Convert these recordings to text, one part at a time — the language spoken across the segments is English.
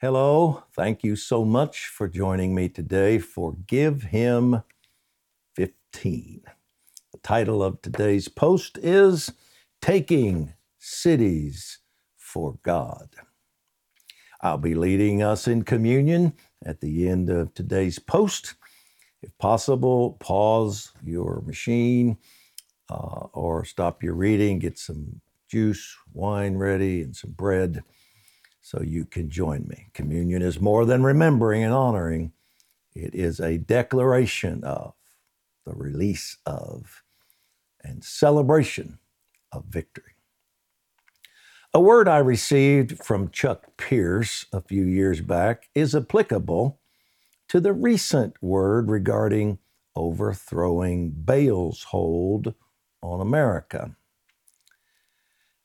Hello, thank you so much for joining me today for Give Him 15. The title of today's post is Taking Cities for God. I'll be leading us in communion at the end of today's post. If possible, pause your machine uh, or stop your reading, get some juice, wine ready, and some bread so you can join me. Communion is more than remembering and honoring, it is a declaration of the release of and celebration of victory. A word I received from Chuck Pierce a few years back is applicable to the recent word regarding overthrowing Baal's hold on America.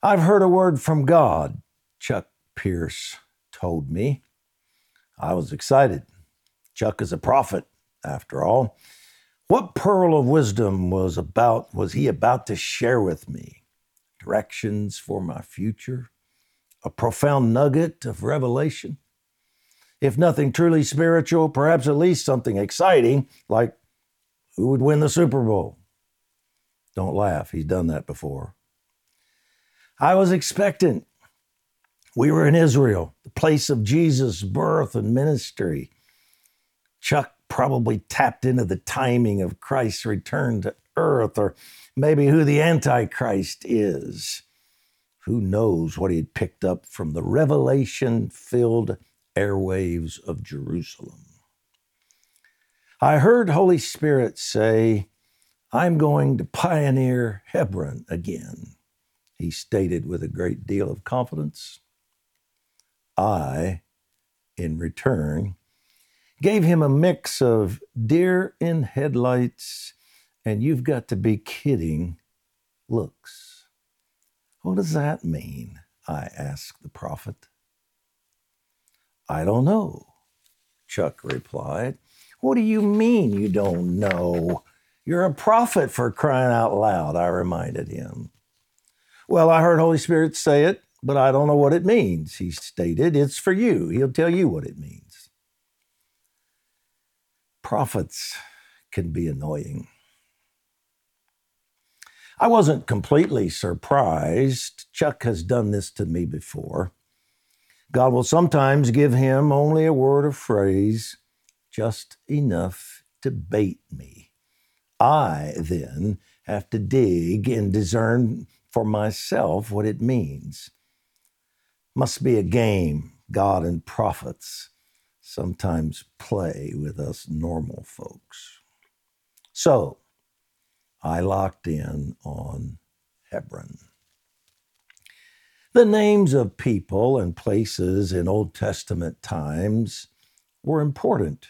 I've heard a word from God, Chuck Pierce told me. I was excited. Chuck is a prophet, after all. What pearl of wisdom was about was he about to share with me? Directions for my future? A profound nugget of revelation? If nothing truly spiritual, perhaps at least something exciting, like who would win the Super Bowl? Don't laugh, he's done that before. I was expectant. We were in Israel, the place of Jesus' birth and ministry. Chuck probably tapped into the timing of Christ's return to earth, or maybe who the Antichrist is. Who knows what he had picked up from the revelation filled airwaves of Jerusalem. I heard Holy Spirit say, I'm going to pioneer Hebron again, he stated with a great deal of confidence. I, in return, gave him a mix of deer in headlights and you've got to be kidding looks. What does that mean? I asked the prophet. I don't know, Chuck replied. What do you mean you don't know? You're a prophet for crying out loud, I reminded him. Well, I heard Holy Spirit say it, but I don't know what it means, he stated. It's for you. He'll tell you what it means. Prophets can be annoying. I wasn't completely surprised. Chuck has done this to me before. God will sometimes give him only a word or phrase, just enough to bait me. I then have to dig and discern for myself what it means. Must be a game God and prophets sometimes play with us normal folks. So I locked in on Hebron. The names of people and places in Old Testament times were important,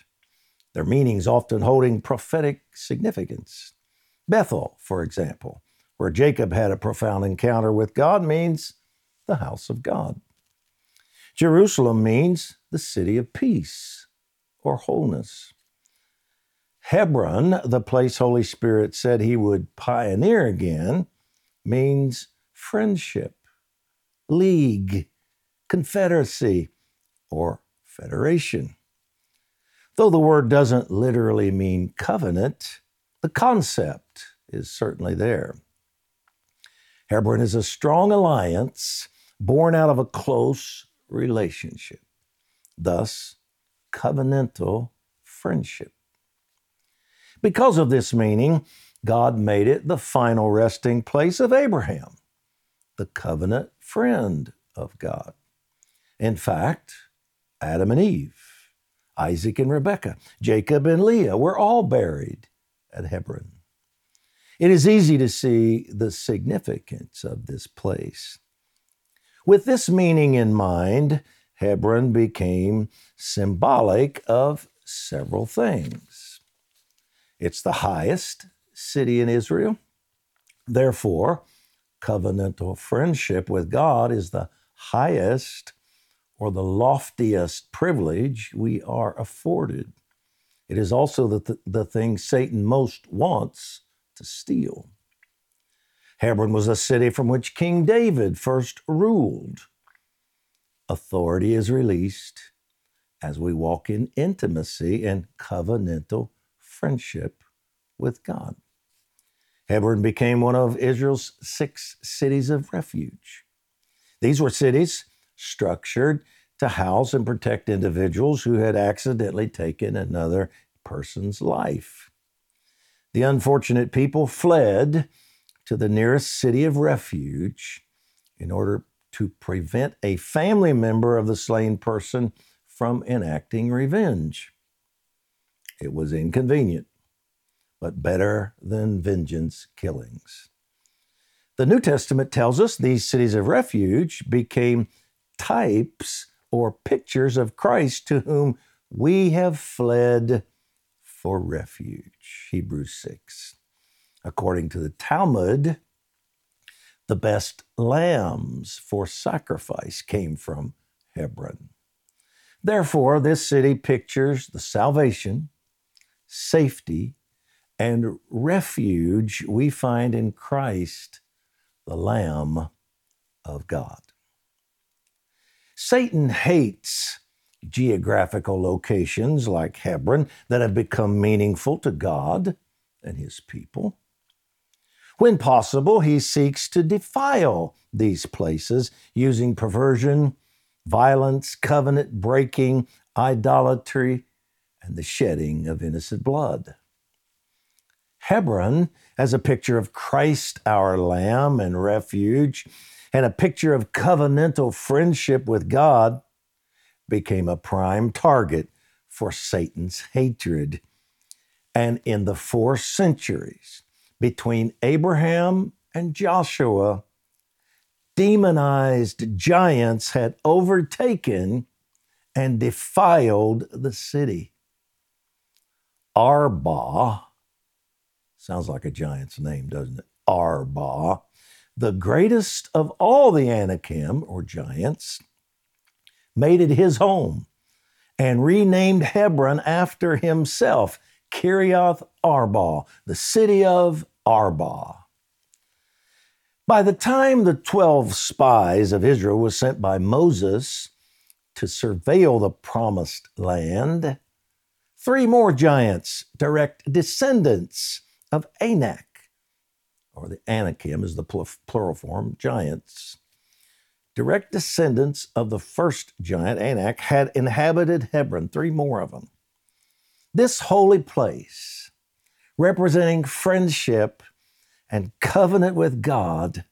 their meanings often holding prophetic significance. Bethel, for example, where Jacob had a profound encounter with God, means the house of God. Jerusalem means the city of peace or wholeness. Hebron, the place Holy Spirit said he would pioneer again, means friendship league, confederacy, or federation. Though the word doesn't literally mean covenant, the concept is certainly there. Hebron is a strong alliance born out of a close relationship, thus, covenantal friendship. Because of this meaning, God made it the final resting place of Abraham, the covenant friend of God. In fact, Adam and Eve, Isaac and Rebekah, Jacob and Leah were all buried at Hebron. It is easy to see the significance of this place. With this meaning in mind, Hebron became symbolic of several things. It's the highest city in Israel. Therefore, covenantal friendship with God is the highest or the loftiest privilege we are afforded. It is also the, th- the thing Satan most wants to steal. Hebron was a city from which King David first ruled. Authority is released, as we walk in intimacy and covenantal friendship with God. Hebron became one of Israel's six cities of refuge. These were cities structured to house and protect individuals who had accidentally taken another person's life. The unfortunate people fled to the nearest city of refuge in order to prevent a family member of the slain person from enacting revenge. It was inconvenient, but better than vengeance killings. The New Testament tells us these cities of refuge became types or pictures of Christ to whom we have fled for refuge. Hebrews 6. According to the Talmud, the best lambs for sacrifice came from Hebron. Therefore, this city pictures the salvation, safety, and refuge we find in Christ, the Lamb of God. Satan hates geographical locations like Hebron that have become meaningful to God and his people. When possible, he seeks to defile these places using perversion, violence, covenant breaking, idolatry, and the shedding of innocent blood. Hebron, as a picture of Christ, our Lamb and refuge, and a picture of covenantal friendship with God, became a prime target for Satan's hatred. And in the four centuries between Abraham and Joshua, demonized giants had overtaken and defiled the city. Arba, sounds like a giant's name, doesn't it? Arba, the greatest of all the Anakim or giants, made it his home and renamed Hebron after himself, Kiriath Arba, the city of Arba. By the time the 12 spies of Israel were sent by Moses to surveil the promised land, three more giants, direct descendants of Anak, or the Anakim is the plural form, giants, direct descendants of the first giant, Anak, had inhabited Hebron, three more of them. This holy place, representing friendship and covenant with God,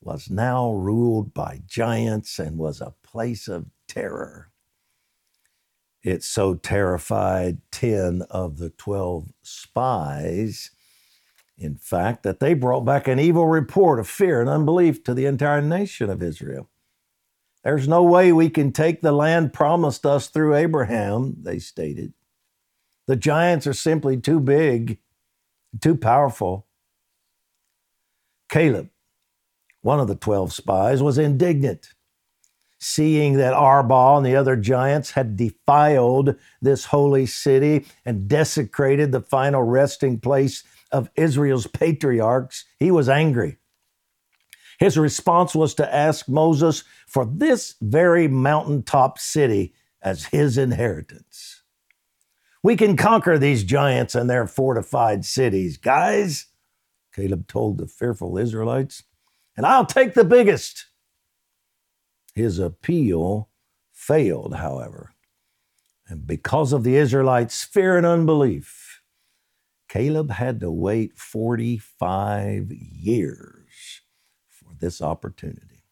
was now ruled by giants and was a place of terror. It so terrified 10 of the 12 spies in fact, that they brought back an evil report of fear and unbelief to the entire nation of Israel. There's no way we can take the land promised us through Abraham, they stated. The giants are simply too big, too powerful. Caleb, one of the 12 spies, was indignant, seeing that Arba and the other giants had defiled this holy city and desecrated the final resting place of Israel's patriarchs, he was angry. His response was to ask Moses for this very mountaintop city as his inheritance. We can conquer these giants and their fortified cities, guys, Caleb told the fearful Israelites, and I'll take the biggest. His appeal failed, however. And because of the Israelites' fear and unbelief, Caleb had to wait 45 years for this opportunity.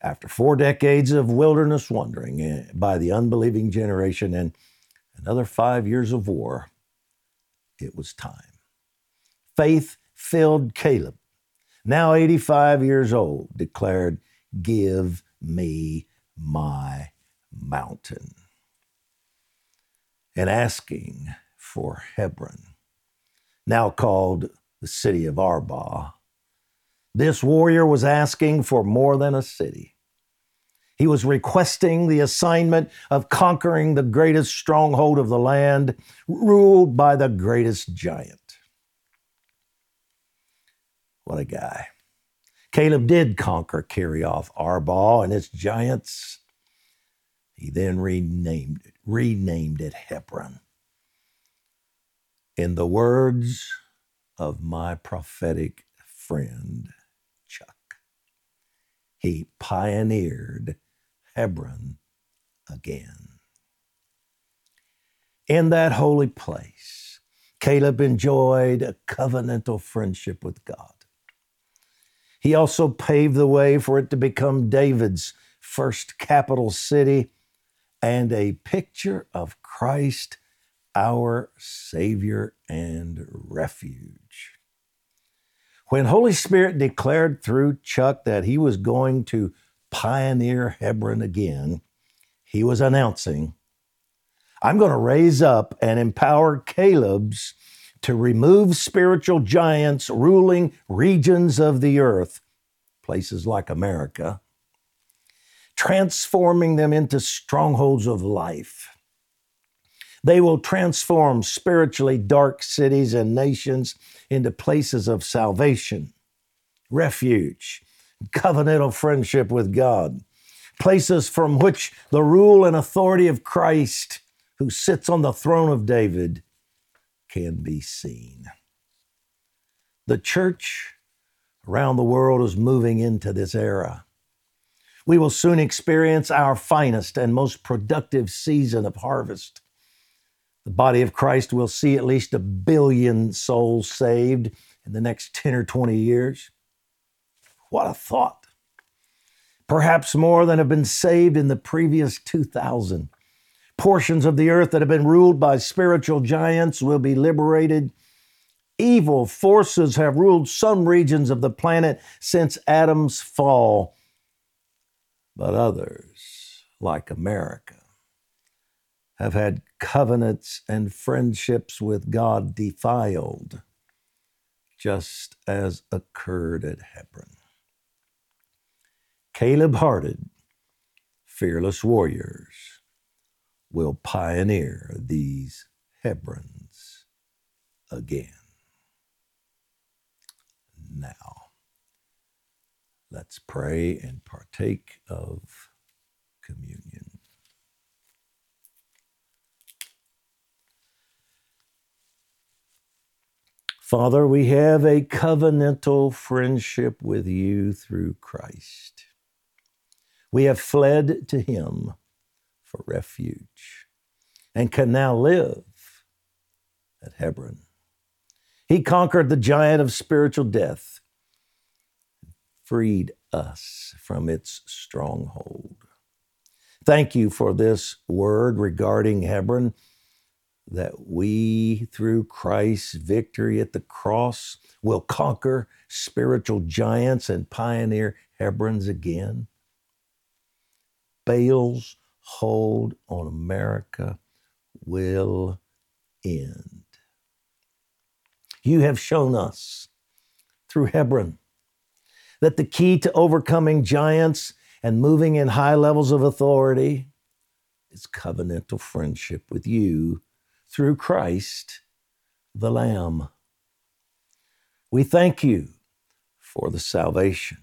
After four decades of wilderness wandering eh, by the unbelieving generation and another five years of war, it was time. Faith filled Caleb, now 85 years old, declared, Give me my mountain. And asking for Hebron, now called the city of Arba. This warrior was asking for more than a city. He was requesting the assignment of conquering the greatest stronghold of the land, ruled by the greatest giant. What a guy. Caleb did conquer Kiriath Arba and its giants. He then renamed it, renamed it Hebron. In the words of my prophetic friend Chuck, he pioneered Hebron again. In that holy place, Caleb enjoyed a covenantal friendship with God. He also paved the way for it to become David's first capital city and a picture of Christ, our Savior and refuge. When Holy Spirit declared through Chuck that he was going to pioneer Hebron again, he was announcing, I'm going to raise up and empower Caleb's to remove spiritual giants ruling regions of the earth, places like America, transforming them into strongholds of life. They will transform spiritually dark cities and nations into places of salvation, refuge, covenantal friendship with God, places from which the rule and authority of Christ, who sits on the throne of David, can be seen. The church around the world is moving into this era. We will soon experience our finest and most productive season of harvest. The body of Christ will see at least a billion souls saved in the next 10 or 20 years. What a thought! Perhaps more than have been saved in the previous 2,000. Portions of the earth that have been ruled by spiritual giants will be liberated. Evil forces have ruled some regions of the planet since Adam's fall, but others, like America, have had covenants and friendships with God defiled, just as occurred at Hebron. Caleb hearted, fearless warriors will pioneer these Hebrons again. Now, let's pray and partake of communion. Father, we have a covenantal friendship with you through Christ. We have fled to him for refuge and can now live at Hebron. He conquered the giant of spiritual death, freed us from its stronghold. Thank you for this word regarding Hebron that we, through Christ's victory at the cross, will conquer spiritual giants and pioneer Hebrons again. Baal's hold on America will end. You have shown us through Hebron that the key to overcoming giants and moving in high levels of authority is covenantal friendship with you through Christ, the Lamb. We thank you for the salvation,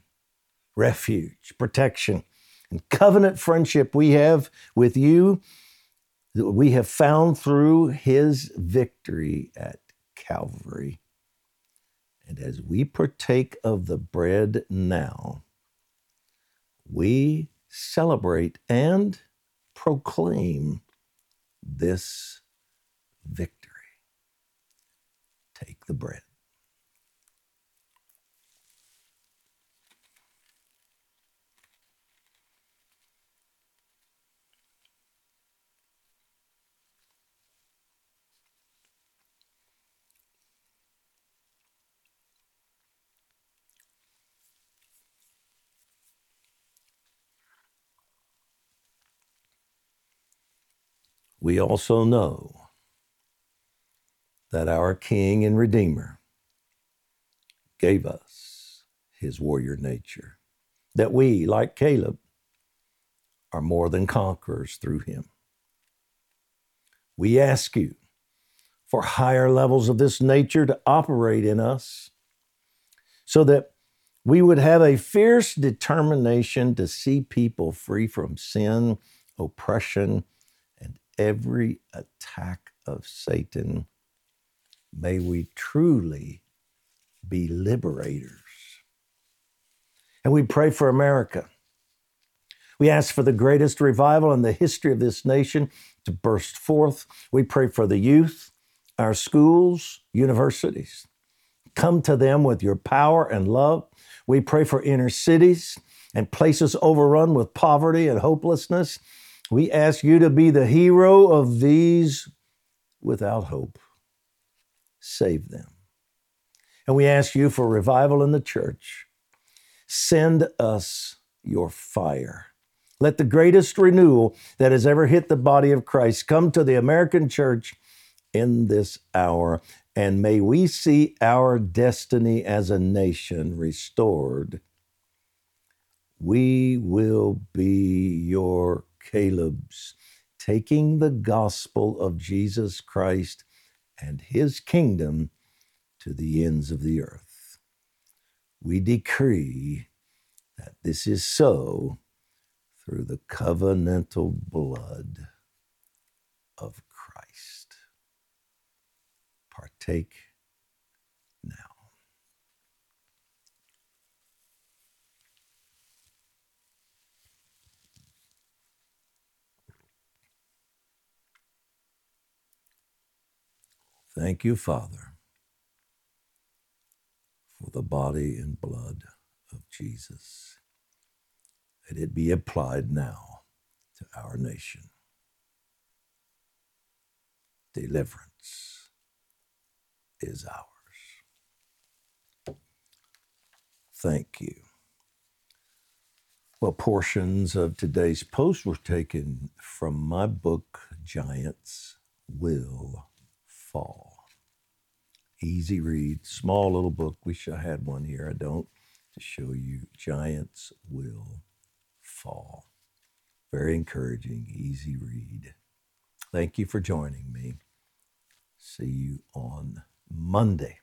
refuge, protection, and covenant friendship we have with you that we have found through his victory at Calvary. And as we partake of the bread now, we celebrate and proclaim this victory. Take the bread. We also know that our King and Redeemer gave us his warrior nature, that we, like Caleb, are more than conquerors through him. We ask you for higher levels of this nature to operate in us so that we would have a fierce determination to see people free from sin oppression, every attack of Satan. May we truly be liberators. And we pray for America. We ask for the greatest revival in the history of this nation to burst forth. We pray for the youth, our schools, universities. Come to them with your power and love. We pray for inner cities and places overrun with poverty and hopelessness. We ask you to be the hero of these without hope. Save them. And we ask you for revival in the church. Send us your fire. Let the greatest renewal that has ever hit the body of Christ come to the American church in this hour. And may we see our destiny as a nation restored. We will be your Caleb's, taking the gospel of Jesus Christ and his kingdom to the ends of the earth. We decree that this is so through the covenantal blood of Christ. Partake Thank you, Father, for the body and blood of Jesus. That it be applied now to our nation. Deliverance is ours. Thank you. Well, portions of today's post were taken from my book, Giants Will Fall. Easy read, small little book. Wish I had one here. I don't to show you. Giants Will Fall. Very encouraging, easy read. Thank you for joining me. See you on Monday.